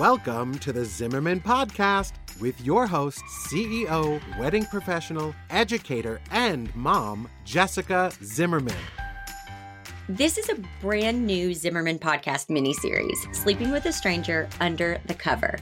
Welcome to the Zimmerman Podcast with your host, CEO, wedding professional, educator, and mom, Jessica Zimmerman. This is a brand new Zimmerman podcast miniseries, Sleeping with a Stranger Under the Cover.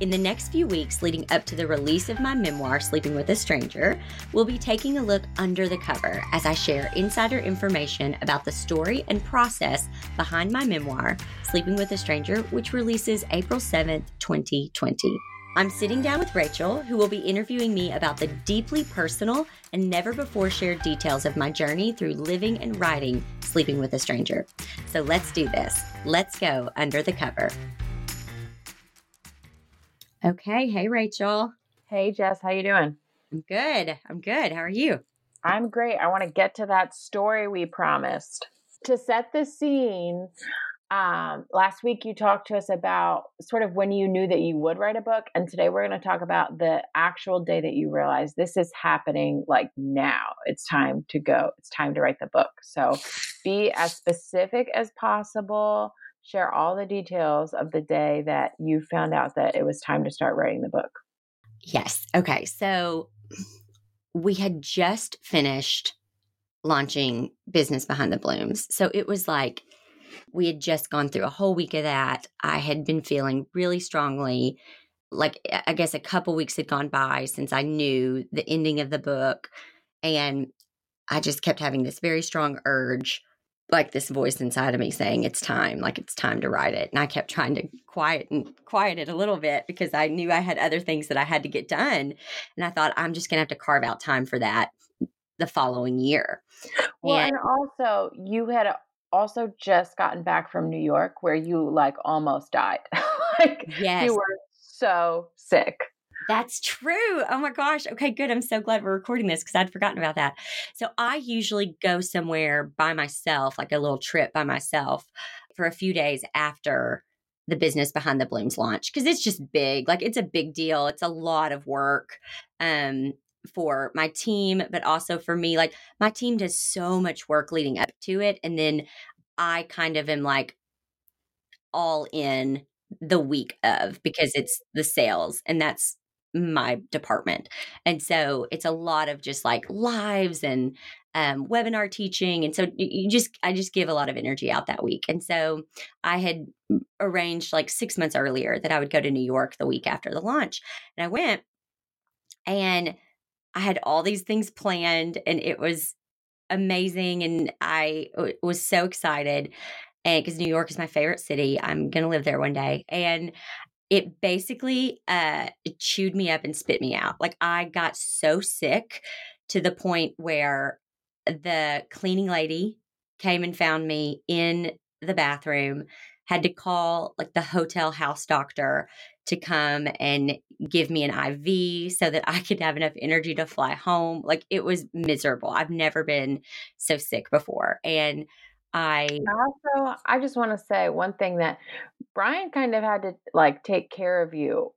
In the next few weeks leading up to the release of my memoir, Sleeping with a Stranger, we'll be taking a look under the cover as I share insider information about the story and process behind my memoir, Sleeping with a Stranger, which releases April 7th, 2020. I'm sitting down with Rachel, who will be interviewing me about the deeply personal and never before shared details of my journey through living and writing Sleeping with a Stranger. So let's do this. Let's go under the cover. Okay. Hey, Rachel. Hey, Jess. How you doing? I'm good. I'm good. How are you? I'm great. I want to get to that story we promised. To set the scene, um, last week you talked to us about sort of when you knew that you would write a book, and today we're going to talk about the actual day that you realized this is happening. Like now, it's time to go. It's time to write the book. So, be as specific as possible share all the details of the day that you found out that it was time to start writing the book. Yes. Okay. So we had just finished launching Business Behind the Blooms. So it was like we had just gone through a whole week of that. I had been feeling really strongly. Like, I guess a couple weeks had gone by since I knew the ending of the book. And I just kept having this very strong urge like this voice inside of me saying it's time like it's time to write it. And i kept trying to quiet and quiet it a little bit because i knew i had other things that i had to get done. And i thought i'm just going to have to carve out time for that the following year. Well and, and also you had also just gotten back from new york where you like almost died. Like yes. you were so sick that's true. Oh my gosh. Okay, good. I'm so glad we're recording this because I'd forgotten about that. So I usually go somewhere by myself, like a little trip by myself for a few days after the business behind the blooms launch because it's just big. Like it's a big deal. It's a lot of work. Um for my team, but also for me. Like my team does so much work leading up to it. And then I kind of am like all in the week of because it's the sales and that's my department. And so it's a lot of just like lives and um, webinar teaching. And so you just, I just give a lot of energy out that week. And so I had arranged like six months earlier that I would go to New York the week after the launch. And I went and I had all these things planned and it was amazing. And I was so excited. And because New York is my favorite city, I'm going to live there one day. And it basically uh it chewed me up and spit me out. Like I got so sick to the point where the cleaning lady came and found me in the bathroom, had to call like the hotel house doctor to come and give me an IV so that I could have enough energy to fly home. Like it was miserable. I've never been so sick before. And I also I just want to say one thing that Brian kind of had to like take care of you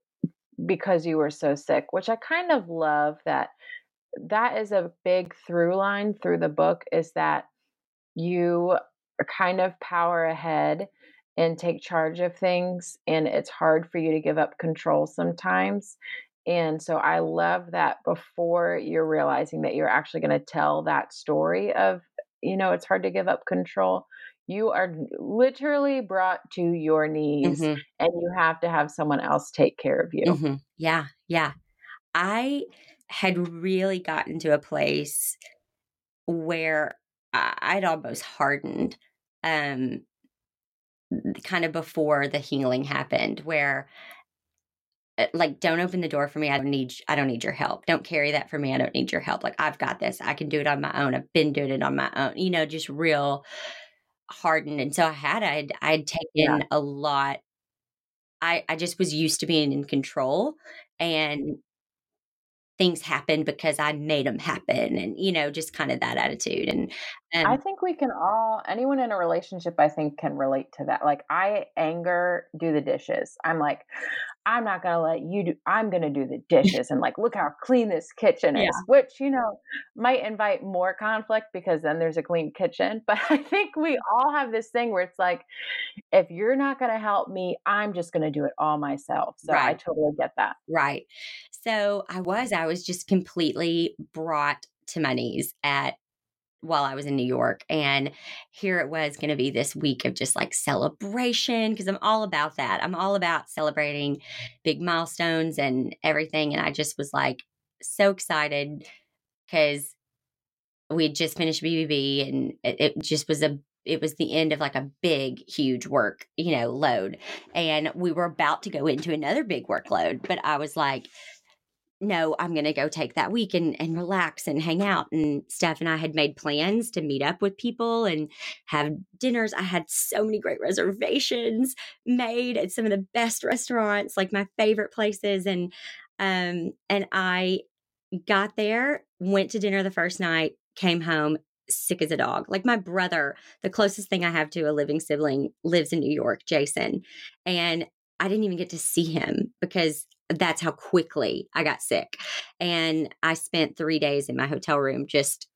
because you were so sick, which I kind of love that that is a big through line through the book is that you kind of power ahead and take charge of things and it's hard for you to give up control sometimes and so I love that before you're realizing that you're actually going to tell that story of you know, it's hard to give up control. You are literally brought to your knees mm-hmm. and you have to have someone else take care of you. Mm-hmm. Yeah. Yeah. I had really gotten to a place where I'd almost hardened um kind of before the healing happened where uh, like don't open the door for me i don't need i don't need your help don't carry that for me i don't need your help like i've got this i can do it on my own i've been doing it on my own you know just real hardened and so i had i'd i'd taken yeah. a lot i i just was used to being in control and things happen because I made them happen and you know just kind of that attitude and, and I think we can all anyone in a relationship I think can relate to that. Like I anger do the dishes. I'm like I'm not going to let you do I'm going to do the dishes and like look how clean this kitchen is, yeah. which you know might invite more conflict because then there's a clean kitchen, but I think we all have this thing where it's like if you're not going to help me, I'm just going to do it all myself. So right. I totally get that. Right. So I was I was just completely brought to my knees at while I was in New York. And here it was going to be this week of just like celebration because I'm all about that. I'm all about celebrating big milestones and everything. And I just was like so excited because we had just finished BBB and it, it just was a it was the end of like a big huge work you know load and we were about to go into another big workload but i was like no, I'm going to go take that week and, and relax and hang out. And Steph and I had made plans to meet up with people and have dinners. I had so many great reservations made at some of the best restaurants, like my favorite places. And, um, and I got there, went to dinner the first night, came home sick as a dog. Like my brother, the closest thing I have to a living sibling lives in New York, Jason. And I didn't even get to see him because that's how quickly I got sick. And I spent three days in my hotel room just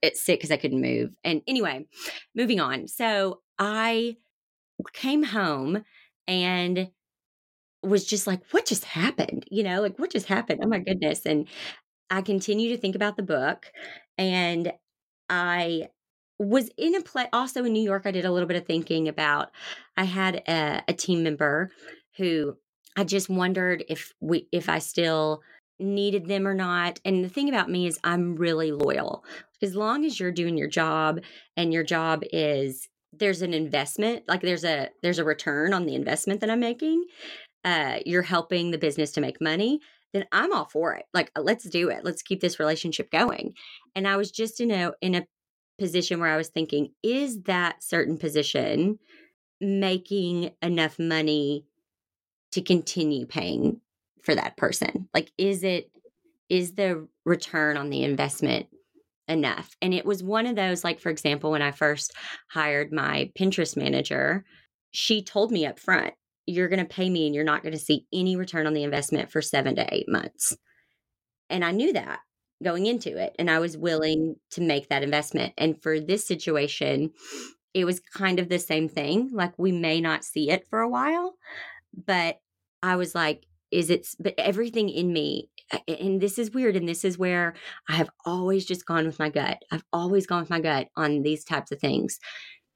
it's sick because I couldn't move. And anyway, moving on. So I came home and was just like, what just happened? You know, like what just happened? Oh my goodness. And I continue to think about the book and I was in a play also in New York. I did a little bit of thinking about I had a, a team member who I just wondered if we if I still needed them or not. And the thing about me is I'm really loyal. As long as you're doing your job and your job is there's an investment, like there's a there's a return on the investment that I'm making. Uh, you're helping the business to make money, then I'm all for it. Like let's do it. Let's keep this relationship going. And I was just in a in a position where I was thinking, is that certain position making enough money to continue paying for that person? Like, is it, is the return on the investment enough? And it was one of those, like, for example, when I first hired my Pinterest manager, she told me up front, you're going to pay me and you're not going to see any return on the investment for seven to eight months. And I knew that going into it. And I was willing to make that investment. And for this situation, it was kind of the same thing. Like we may not see it for a while, but I was like, is it, but everything in me, and this is weird. And this is where I have always just gone with my gut. I've always gone with my gut on these types of things.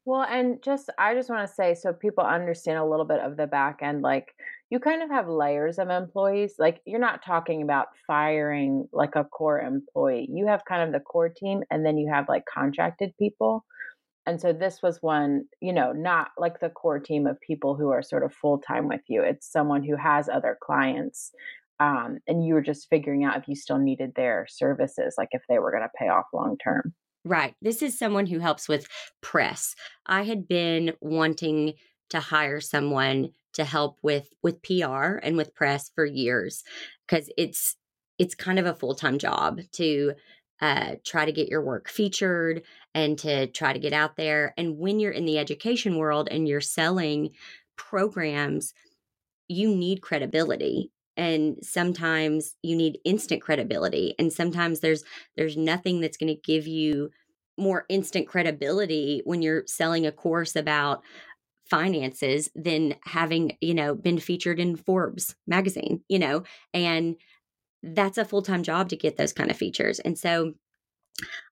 Well, and just, I just want to say, so people understand a little bit of the back end, like, you kind of have layers of employees. Like you're not talking about firing like a core employee. You have kind of the core team and then you have like contracted people and so this was one you know not like the core team of people who are sort of full time with you it's someone who has other clients um, and you were just figuring out if you still needed their services like if they were going to pay off long term. Right this is someone who helps with press. I had been wanting to hire someone to help with with pr and with press for years because it's it's kind of a full-time job to uh, try to get your work featured and to try to get out there. And when you're in the education world and you're selling programs, you need credibility and sometimes you need instant credibility and sometimes there's there's nothing that's going to give you more instant credibility when you're selling a course about finances than having you know been featured in Forbes magazine you know and that's a full-time job to get those kind of features and so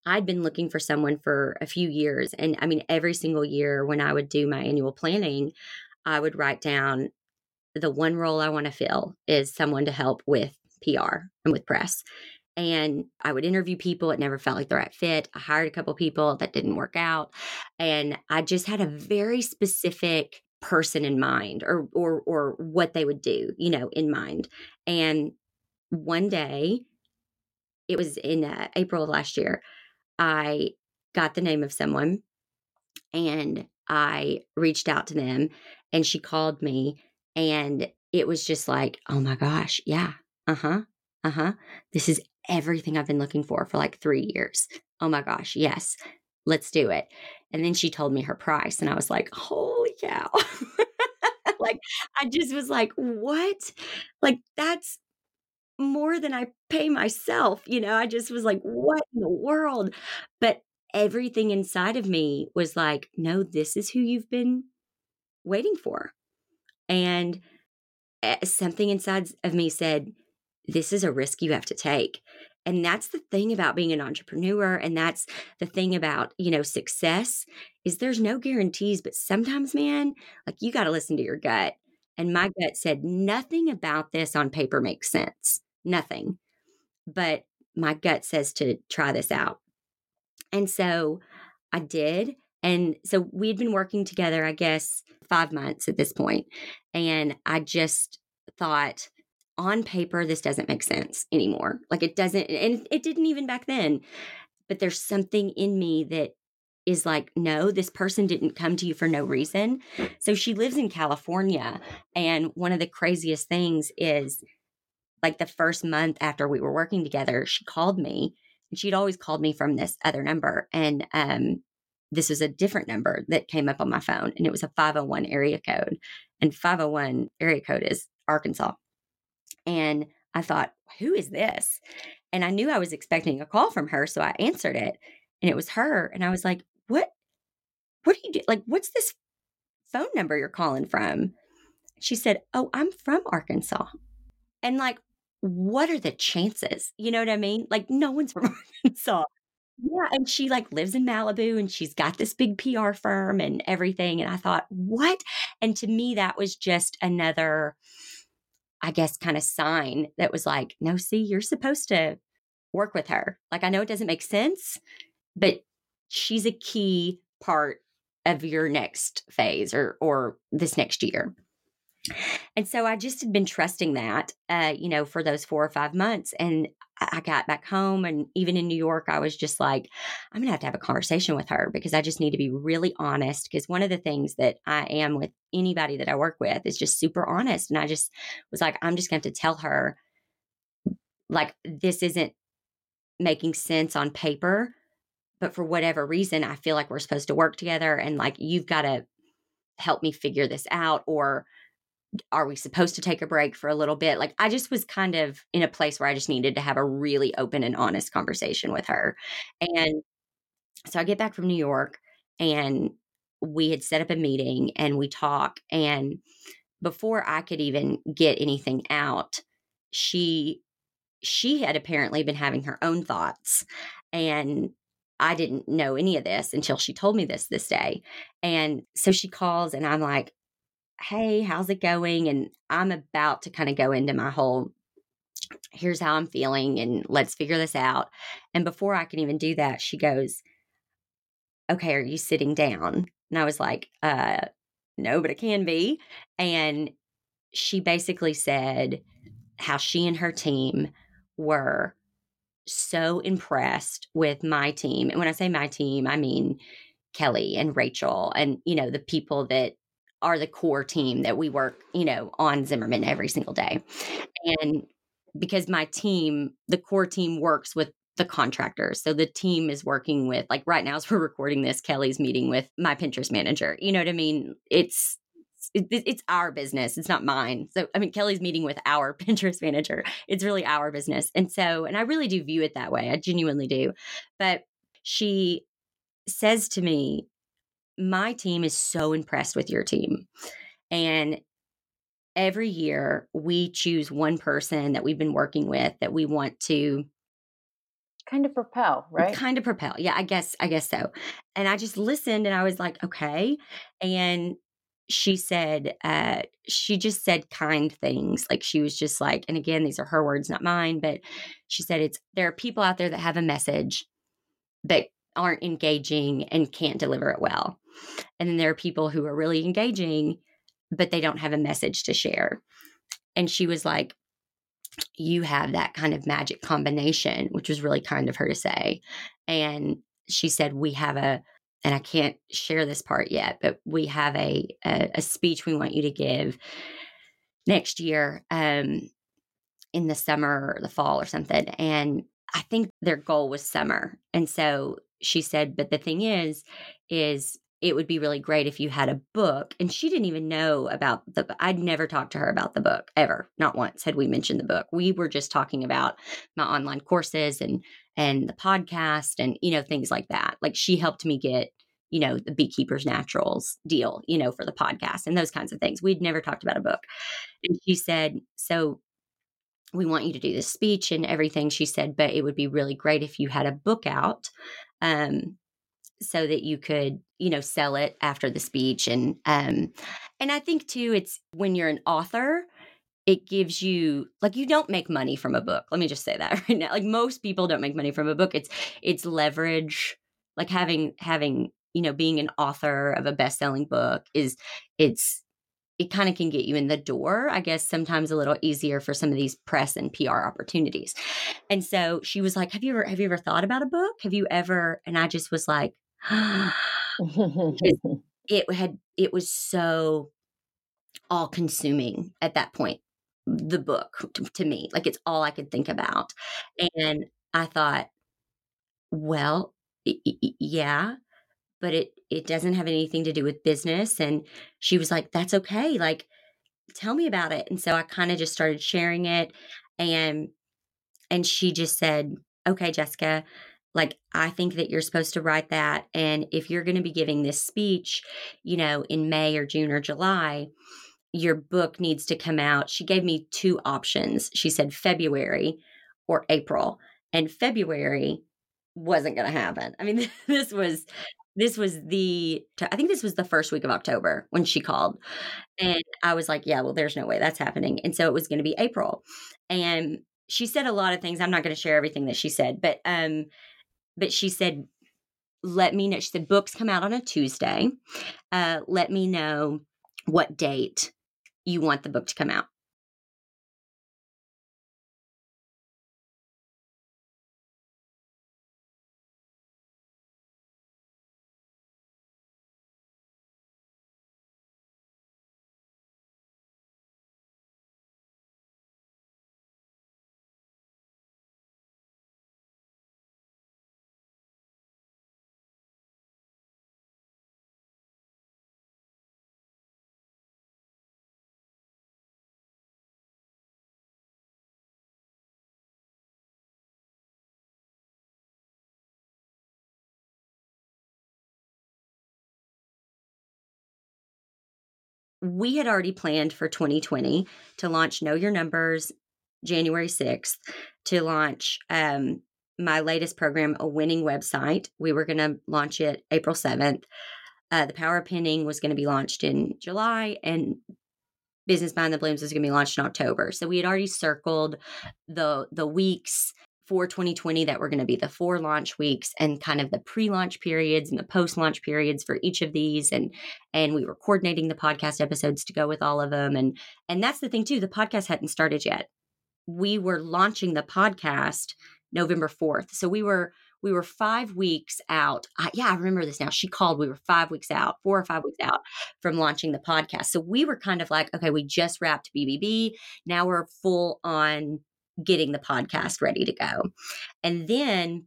I'd been looking for someone for a few years. And I mean, every single year when I would do my annual planning, I would write down the one role I want to fill is someone to help with PR and with press. And I would interview people. It never felt like the right fit. I hired a couple people that didn't work out. And I just had a very specific person in mind or or or what they would do, you know, in mind. And one day, it was in uh, April of last year, I got the name of someone and I reached out to them and she called me and it was just like, oh my gosh, yeah, uh huh, uh huh. This is everything I've been looking for for like three years. Oh my gosh, yes, let's do it. And then she told me her price, and I was like, holy cow. like, I just was like, what? Like, that's more than I pay myself. You know, I just was like, what in the world? But everything inside of me was like, no, this is who you've been waiting for. And eh, something inside of me said, this is a risk you have to take. And that's the thing about being an entrepreneur. And that's the thing about, you know, success is there's no guarantees, but sometimes, man, like you got to listen to your gut. And my gut said nothing about this on paper makes sense. Nothing. But my gut says to try this out. And so I did. And so we had been working together, I guess, five months at this point. And I just thought, on paper, this doesn't make sense anymore. Like it doesn't, and it didn't even back then. But there's something in me that is like, no, this person didn't come to you for no reason. So she lives in California. And one of the craziest things is like the first month after we were working together, she called me and she'd always called me from this other number. And um, this was a different number that came up on my phone and it was a 501 area code. And 501 area code is Arkansas. And I thought, who is this? And I knew I was expecting a call from her. So I answered it and it was her. And I was like, what? What do you do? Like, what's this phone number you're calling from? She said, oh, I'm from Arkansas. And like, what are the chances? You know what I mean? Like, no one's from Arkansas. Yeah, and she like lives in Malibu and she's got this big PR firm and everything. And I thought, what? And to me, that was just another I guess, kind of sign that was like, no, see, you're supposed to work with her. Like, I know it doesn't make sense, but she's a key part of your next phase or or this next year. And so I just had been trusting that, uh, you know, for those four or five months. And I got back home and even in New York, I was just like, I'm going to have to have a conversation with her because I just need to be really honest. Because one of the things that I am with anybody that I work with is just super honest. And I just was like, I'm just going to have to tell her, like, this isn't making sense on paper. But for whatever reason, I feel like we're supposed to work together and like, you've got to help me figure this out or are we supposed to take a break for a little bit? Like, I just was kind of in a place where I just needed to have a really open and honest conversation with her. And so I get back from New York and we had set up a meeting and we talk. And before I could even get anything out, she she had apparently been having her own thoughts and I didn't know any of this until she told me this this day. And so she calls and I'm like, hey, how's it going? And I'm about to kind of go into my whole here's how I'm feeling and let's figure this out. And before I can even do that, she goes, okay, are you sitting down? And I was like, uh, no, but it can be. And she basically said how she and her team were so impressed with my team. And when I say my team, I mean Kelly and Rachel and, you know, the people that are the core team that we work, you know, on Zimmerman every single day. And because my team, the core team works with the contractors. So the team is working with, like right now, as we're recording this, Kelly's meeting with my Pinterest manager. You know what I mean? It's, it, it's our business. It's not mine. So, I mean, Kelly's meeting with our Pinterest manager. It's really our business. And so, and I really do view it that way. I genuinely do. But she says to me, my team is so impressed with your team. And every year we choose one person that we've been working with that we want to kind of propel, right? Kind of propel. Yeah, I guess I guess so. And I just listened and I was like, okay. And she said uh she just said kind things. Like she was just like and again these are her words not mine, but she said it's there are people out there that have a message that aren't engaging and can't deliver it well. And then there are people who are really engaging, but they don't have a message to share. And she was like, You have that kind of magic combination, which was really kind of her to say. And she said, We have a, and I can't share this part yet, but we have a, a, a speech we want you to give next year um, in the summer or the fall or something. And I think their goal was summer. And so she said, but the thing is, is it would be really great if you had a book. And she didn't even know about the I'd never talked to her about the book ever. Not once had we mentioned the book. We were just talking about my online courses and and the podcast and you know things like that. Like she helped me get you know the Beekeeper's Naturals deal you know for the podcast and those kinds of things we'd never talked about a book and she said so we want you to do this speech and everything she said but it would be really great if you had a book out um, so that you could you know sell it after the speech and um and i think too it's when you're an author it gives you like you don't make money from a book let me just say that right now like most people don't make money from a book it's it's leverage like having having you know being an author of a best-selling book is it's it kind of can get you in the door i guess sometimes a little easier for some of these press and pr opportunities. And so she was like have you ever have you ever thought about a book? Have you ever? And i just was like it had it was so all consuming at that point the book to, to, me like it's all i could think about. And i thought well yeah but it it doesn't have anything to do with business and she was like that's okay like tell me about it and so i kind of just started sharing it and and she just said okay jessica like i think that you're supposed to write that and if you're going to be giving this speech you know in may or june or july your book needs to come out she gave me two options she said february or april and february wasn't going to happen i mean this was this was the i think this was the first week of october when she called and i was like yeah well there's no way that's happening and so it was going to be april and she said a lot of things i'm not going to share everything that she said but um but she said, let me know. She said, books come out on a Tuesday. Uh, let me know what date you want the book to come out. We had already planned for 2020 to launch Know Your Numbers January 6th, to launch um, my latest program, a winning website. We were going to launch it April 7th. Uh, the Power of Pinning was going to be launched in July, and Business Behind the Blooms was going to be launched in October. So we had already circled the the weeks for 2020 that were going to be the four launch weeks and kind of the pre-launch periods and the post-launch periods for each of these and and we were coordinating the podcast episodes to go with all of them and and that's the thing too the podcast hadn't started yet we were launching the podcast November 4th so we were we were five weeks out. I, yeah, I remember this now. She called. We were five weeks out, four or five weeks out from launching the podcast. So we were kind of like, okay, we just wrapped BBB. Now we're full on getting the podcast ready to go. And then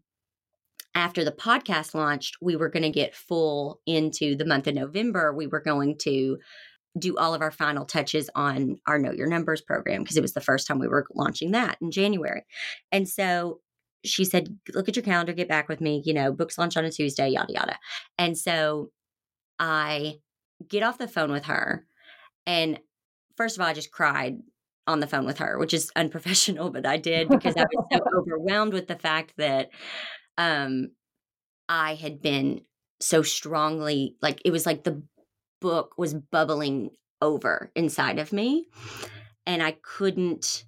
after the podcast launched, we were going to get full into the month of November. We were going to do all of our final touches on our Know Your Numbers program because it was the first time we were launching that in January. And so she said, Look at your calendar, get back with me. You know, books launch on a Tuesday, yada, yada. And so I get off the phone with her. And first of all, I just cried on the phone with her, which is unprofessional, but I did because I was so overwhelmed with the fact that um, I had been so strongly like it was like the book was bubbling over inside of me and I couldn't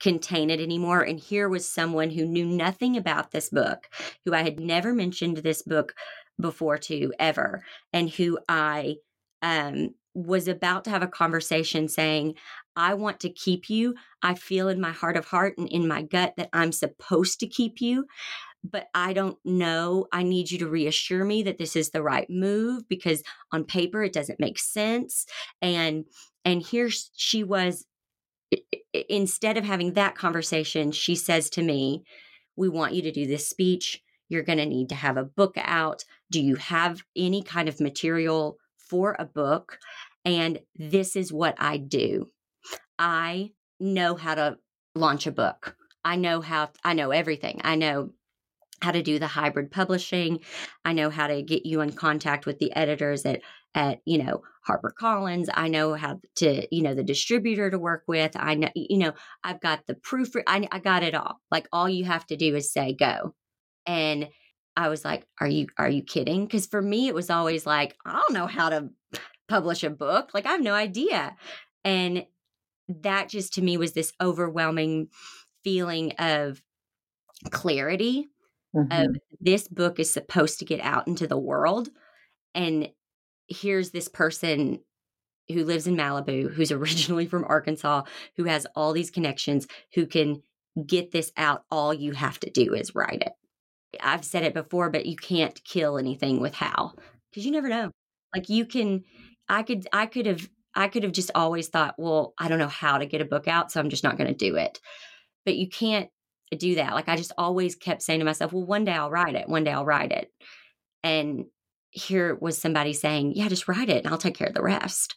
contain it anymore. And here was someone who knew nothing about this book, who I had never mentioned this book before to ever, and who I um, was about to have a conversation saying, I want to keep you. I feel in my heart of heart and in my gut that I'm supposed to keep you, but I don't know. I need you to reassure me that this is the right move because on paper it doesn't make sense. And and here she was instead of having that conversation, she says to me, we want you to do this speech. You're going to need to have a book out. Do you have any kind of material for a book? And this is what I do I know how to launch a book. I know how, I know everything. I know how to do the hybrid publishing. I know how to get you in contact with the editors at at you know HarperCollins. I know how to you know the distributor to work with. I know you know I've got the proof. I I got it all. Like all you have to do is say go, and I was like, are you are you kidding? Because for me it was always like I don't know how to publish a book. Like I have no idea, and that just to me was this overwhelming feeling of clarity mm-hmm. of this book is supposed to get out into the world and here's this person who lives in Malibu who's originally from Arkansas who has all these connections who can get this out. All you have to do is write it. I've said it before but you can't kill anything with how because you never know. Like you can I could I could have I could have just always thought, well, I don't know how to get a book out, so I'm just not going to do it. But you can't do that. Like I just always kept saying to myself, well, one day I'll write it. One day I'll write it. And here was somebody saying, yeah, just write it and I'll take care of the rest.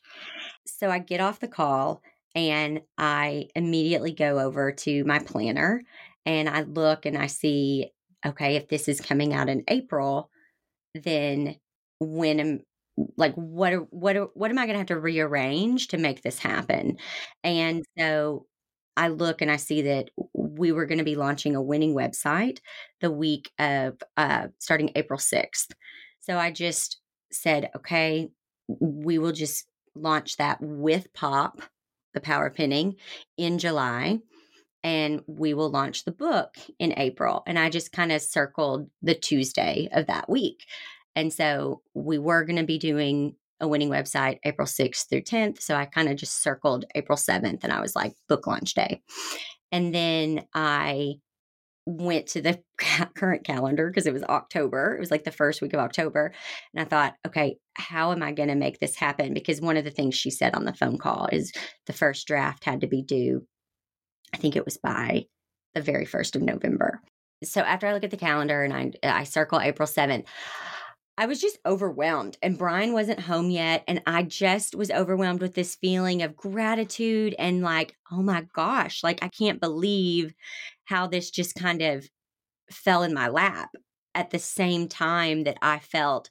So I get off the call and I immediately go over to my planner and I look and I see, okay, if this is coming out in April, then when am like what what what am I going to have to rearrange to make this happen? And so I look and I see that we were going to be launching a winning website the week of uh, starting April 6th. So I just said, okay, we will just launch that with POP, the power pinning, in July. And we will launch the book in April. And I just kind of circled the Tuesday of that week. And so we were going to be doing a winning website April 6th through 10th. So I kind of just circled April 7th and I was like, book launch day. And then I went to the current calendar because it was October. It was like the first week of October. And I thought, okay, how am I going to make this happen? Because one of the things she said on the phone call is the first draft had to be due, I think it was by the very first of November. So after I look at the calendar and I, I circle April 7th, I was just overwhelmed, and Brian wasn't home yet. And I just was overwhelmed with this feeling of gratitude and like, oh my gosh, like I can't believe how this just kind of fell in my lap at the same time that I felt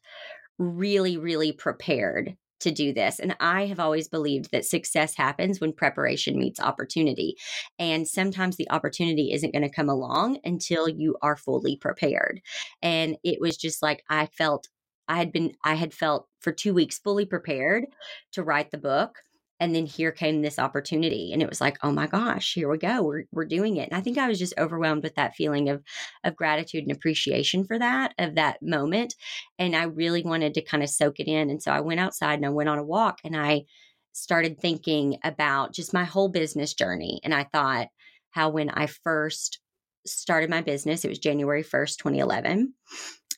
really, really prepared to do this. And I have always believed that success happens when preparation meets opportunity. And sometimes the opportunity isn't going to come along until you are fully prepared. And it was just like I felt I had been, I had felt for two weeks fully prepared to write the book. And then here came this opportunity. And it was like, oh my gosh, here we go. We're, we're doing it. And I think I was just overwhelmed with that feeling of, of gratitude and appreciation for that, of that moment. And I really wanted to kind of soak it in. And so I went outside and I went on a walk and I started thinking about just my whole business journey. And I thought how when I first started my business, it was January 1st, 2011,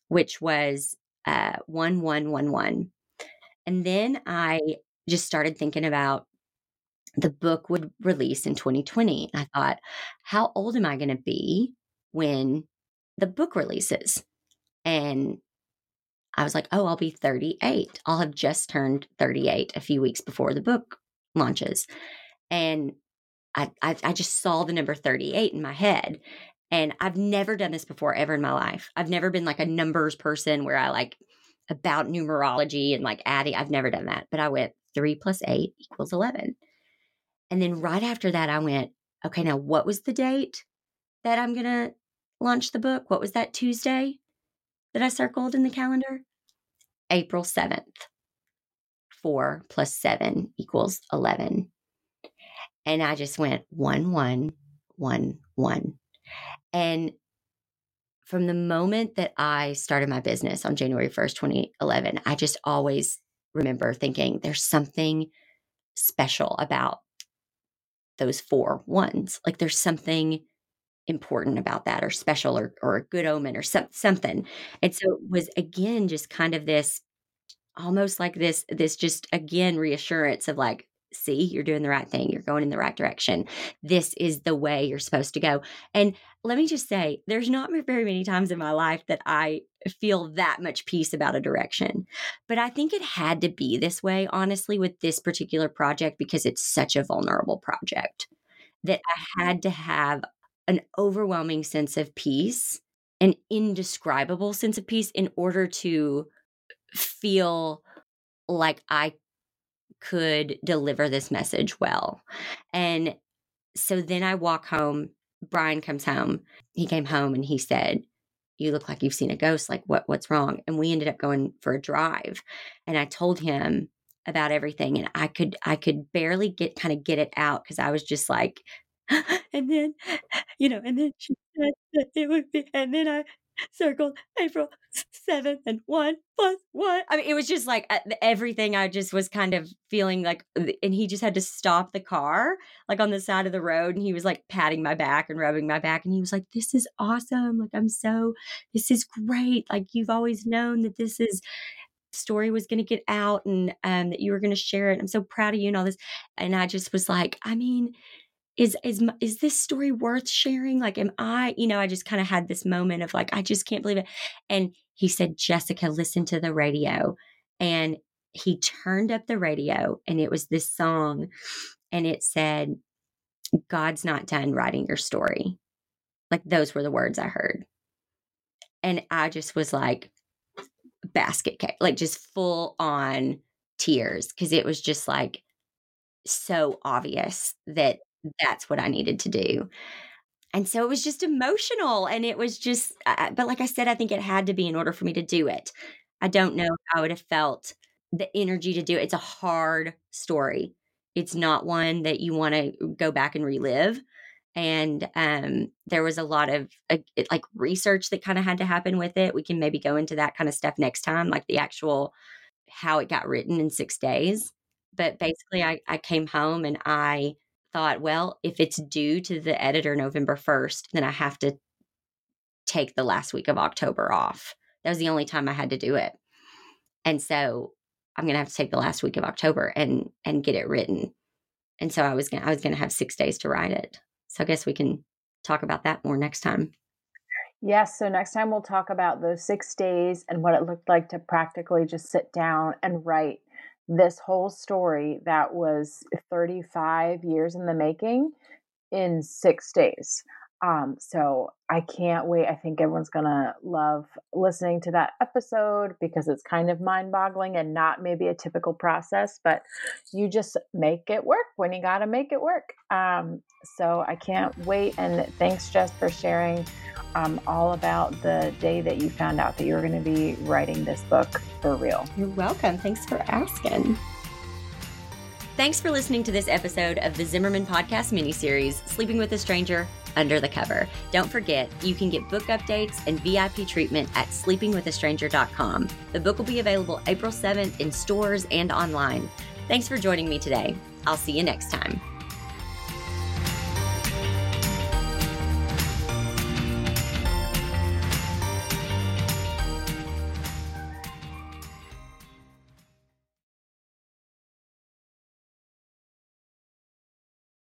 which was uh, 1111. And then I just started thinking about the book would release in 2020. I thought, how old am I going to be when the book releases? And I was like, oh, I'll be 38. I'll have just turned 38 a few weeks before the book launches. And I, I, I just saw the number 38 in my head. And I've never done this before ever in my life. I've never been like a numbers person where I like about numerology and like adding. I've never done that, but I went three plus eight equals 11. And then right after that, I went, okay, now what was the date that I'm going to launch the book? What was that Tuesday that I circled in the calendar? April 7th. Four plus seven equals 11. And I just went one, one, one, one. And from the moment that I started my business on January 1st, 2011, I just always remember thinking there's something special about those four ones. Like there's something important about that or special or, or a good omen or some, something. And so it was again just kind of this almost like this this just again reassurance of like see, you're doing the right thing. You're going in the right direction. This is the way you're supposed to go. And let me just say, there's not very many times in my life that I feel that much peace about a direction. But I think it had to be this way, honestly, with this particular project because it's such a vulnerable project that I mm-hmm. had to have an overwhelming sense of peace, an indescribable sense of peace in order to feel like I could deliver this message well. And so then I walk home. Brian comes home. He came home and he said, you look like you've seen a ghost like what what's wrong and we ended up going for a drive and i told him about everything and i could i could barely get kind of get it out because i was just like and then you know and then she said it would be and then i circled April 7th and 1 plus 1. I mean, it was just like uh, everything I just was kind of feeling like, and he just had to stop the car like on the side of the road and he was like patting my back and rubbing my back. And he was like, This is awesome. Like, I'm so, this is great. Like, you've always known that this is story was going to get out and um, that you were going to share it. I'm so proud of you and all this. And I just was like, I mean, is is is this story worth sharing? Like am i you know i just kind of had this moment of like i just can't believe it. And he said jessica listen to the radio. And he turned up the radio and it was this song and it said god's not done writing your story. Like those were the words i heard. And i just was like basket case like just full on tears because it was just like so obvious that that's what I needed to do. And so it was just emotional. And it was just, but like I said, I think it had to be in order for me to do it. I don't know how I would have felt the energy to do it. It's a hard story. It's not one that you want to go back and relive. And um, there was a lot of uh, like research that kind of had to happen with it. We can maybe go into that kind of stuff next time, like the actual how it got written in six days. But basically, I, I came home and I thought, well, if it's due to the editor November 1st, then I have to take the last week of October off. That was the only time I had to do it. And so I'm going to have to take the last week of October and and get it written. And so I was going I was going to have 6 days to write it. So I guess we can talk about that more next time. Yes, so next time we'll talk about those 6 days and what it looked like to practically just sit down and write this whole story that was 35 years in the making in six days. Um, so I can't wait. I think everyone's gonna love listening to that episode because it's kind of mind boggling and not maybe a typical process, but you just make it work when you gotta make it work. Um, so I can't wait. And thanks, Jess, for sharing um, all about the day that you found out that you were going to be writing this book for real. You're welcome. Thanks for asking. Thanks for listening to this episode of the Zimmerman Podcast miniseries, Sleeping with a Stranger Under the Cover. Don't forget, you can get book updates and VIP treatment at sleepingwithastranger.com. The book will be available April 7th in stores and online. Thanks for joining me today. I'll see you next time.